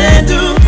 Dancing on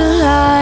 alive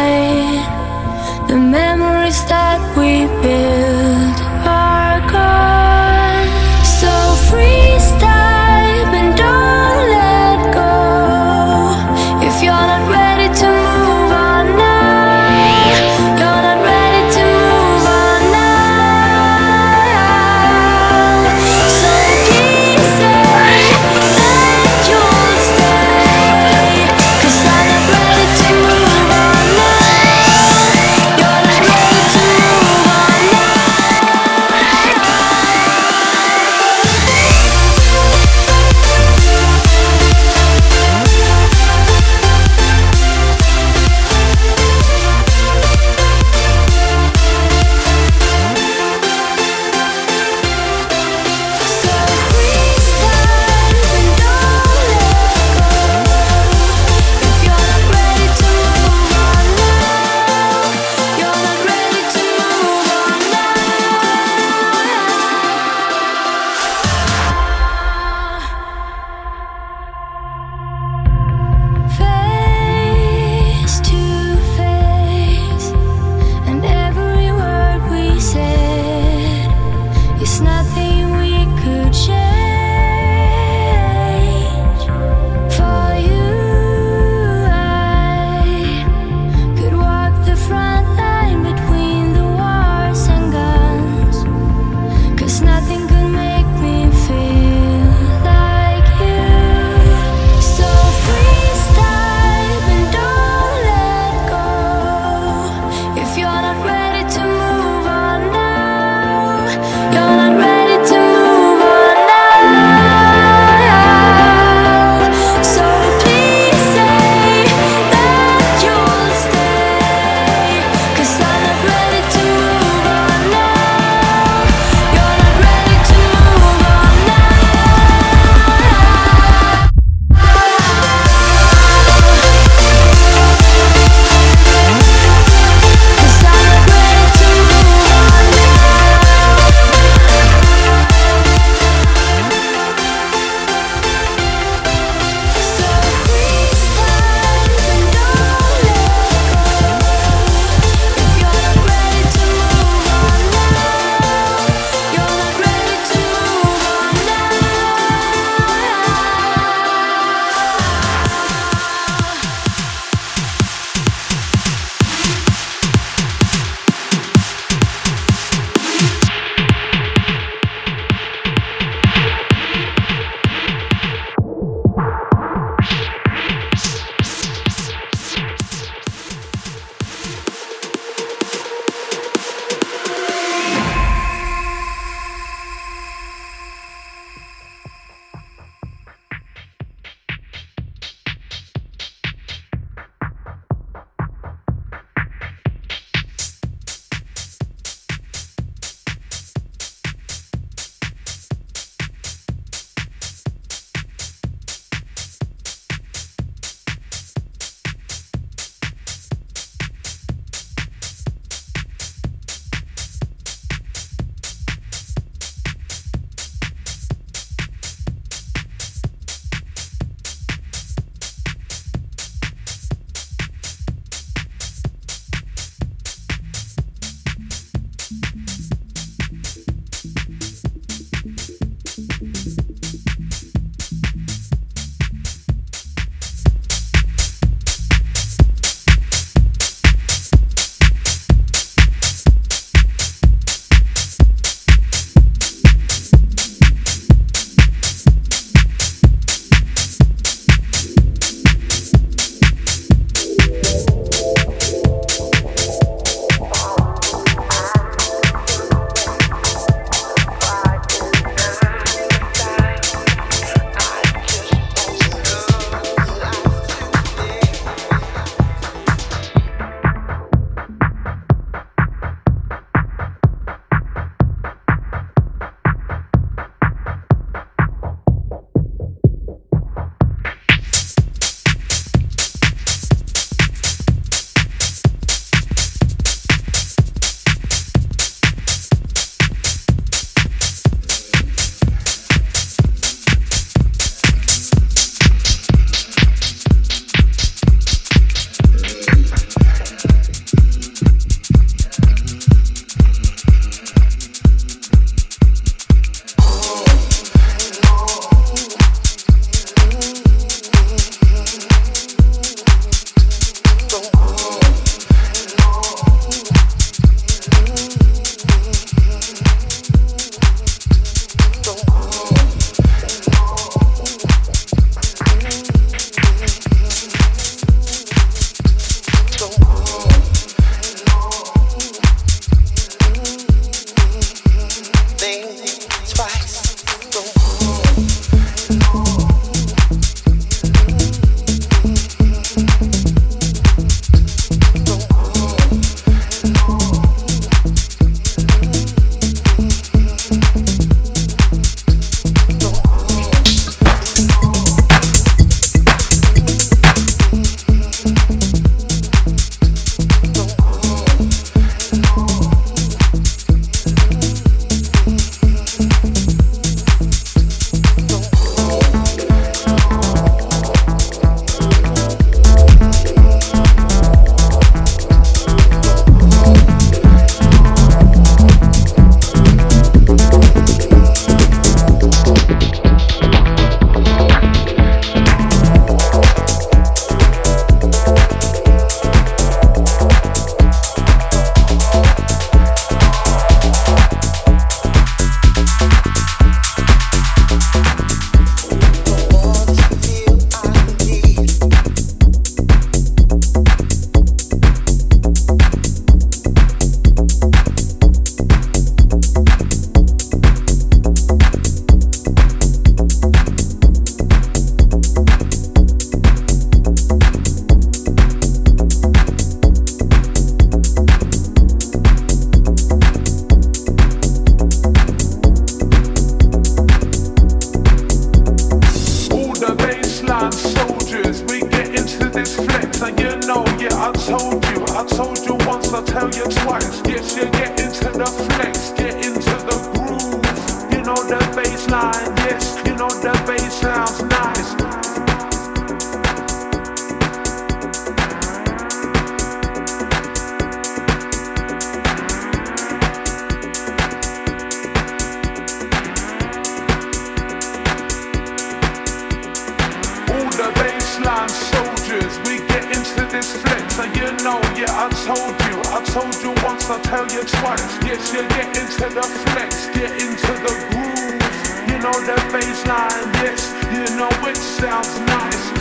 Soldiers, we get into this flex. So you know, yeah, I told you. I told you once, I tell you twice. Yes, you get into the flex, get into the groove. You know that bass line, yes, you know it sounds nice.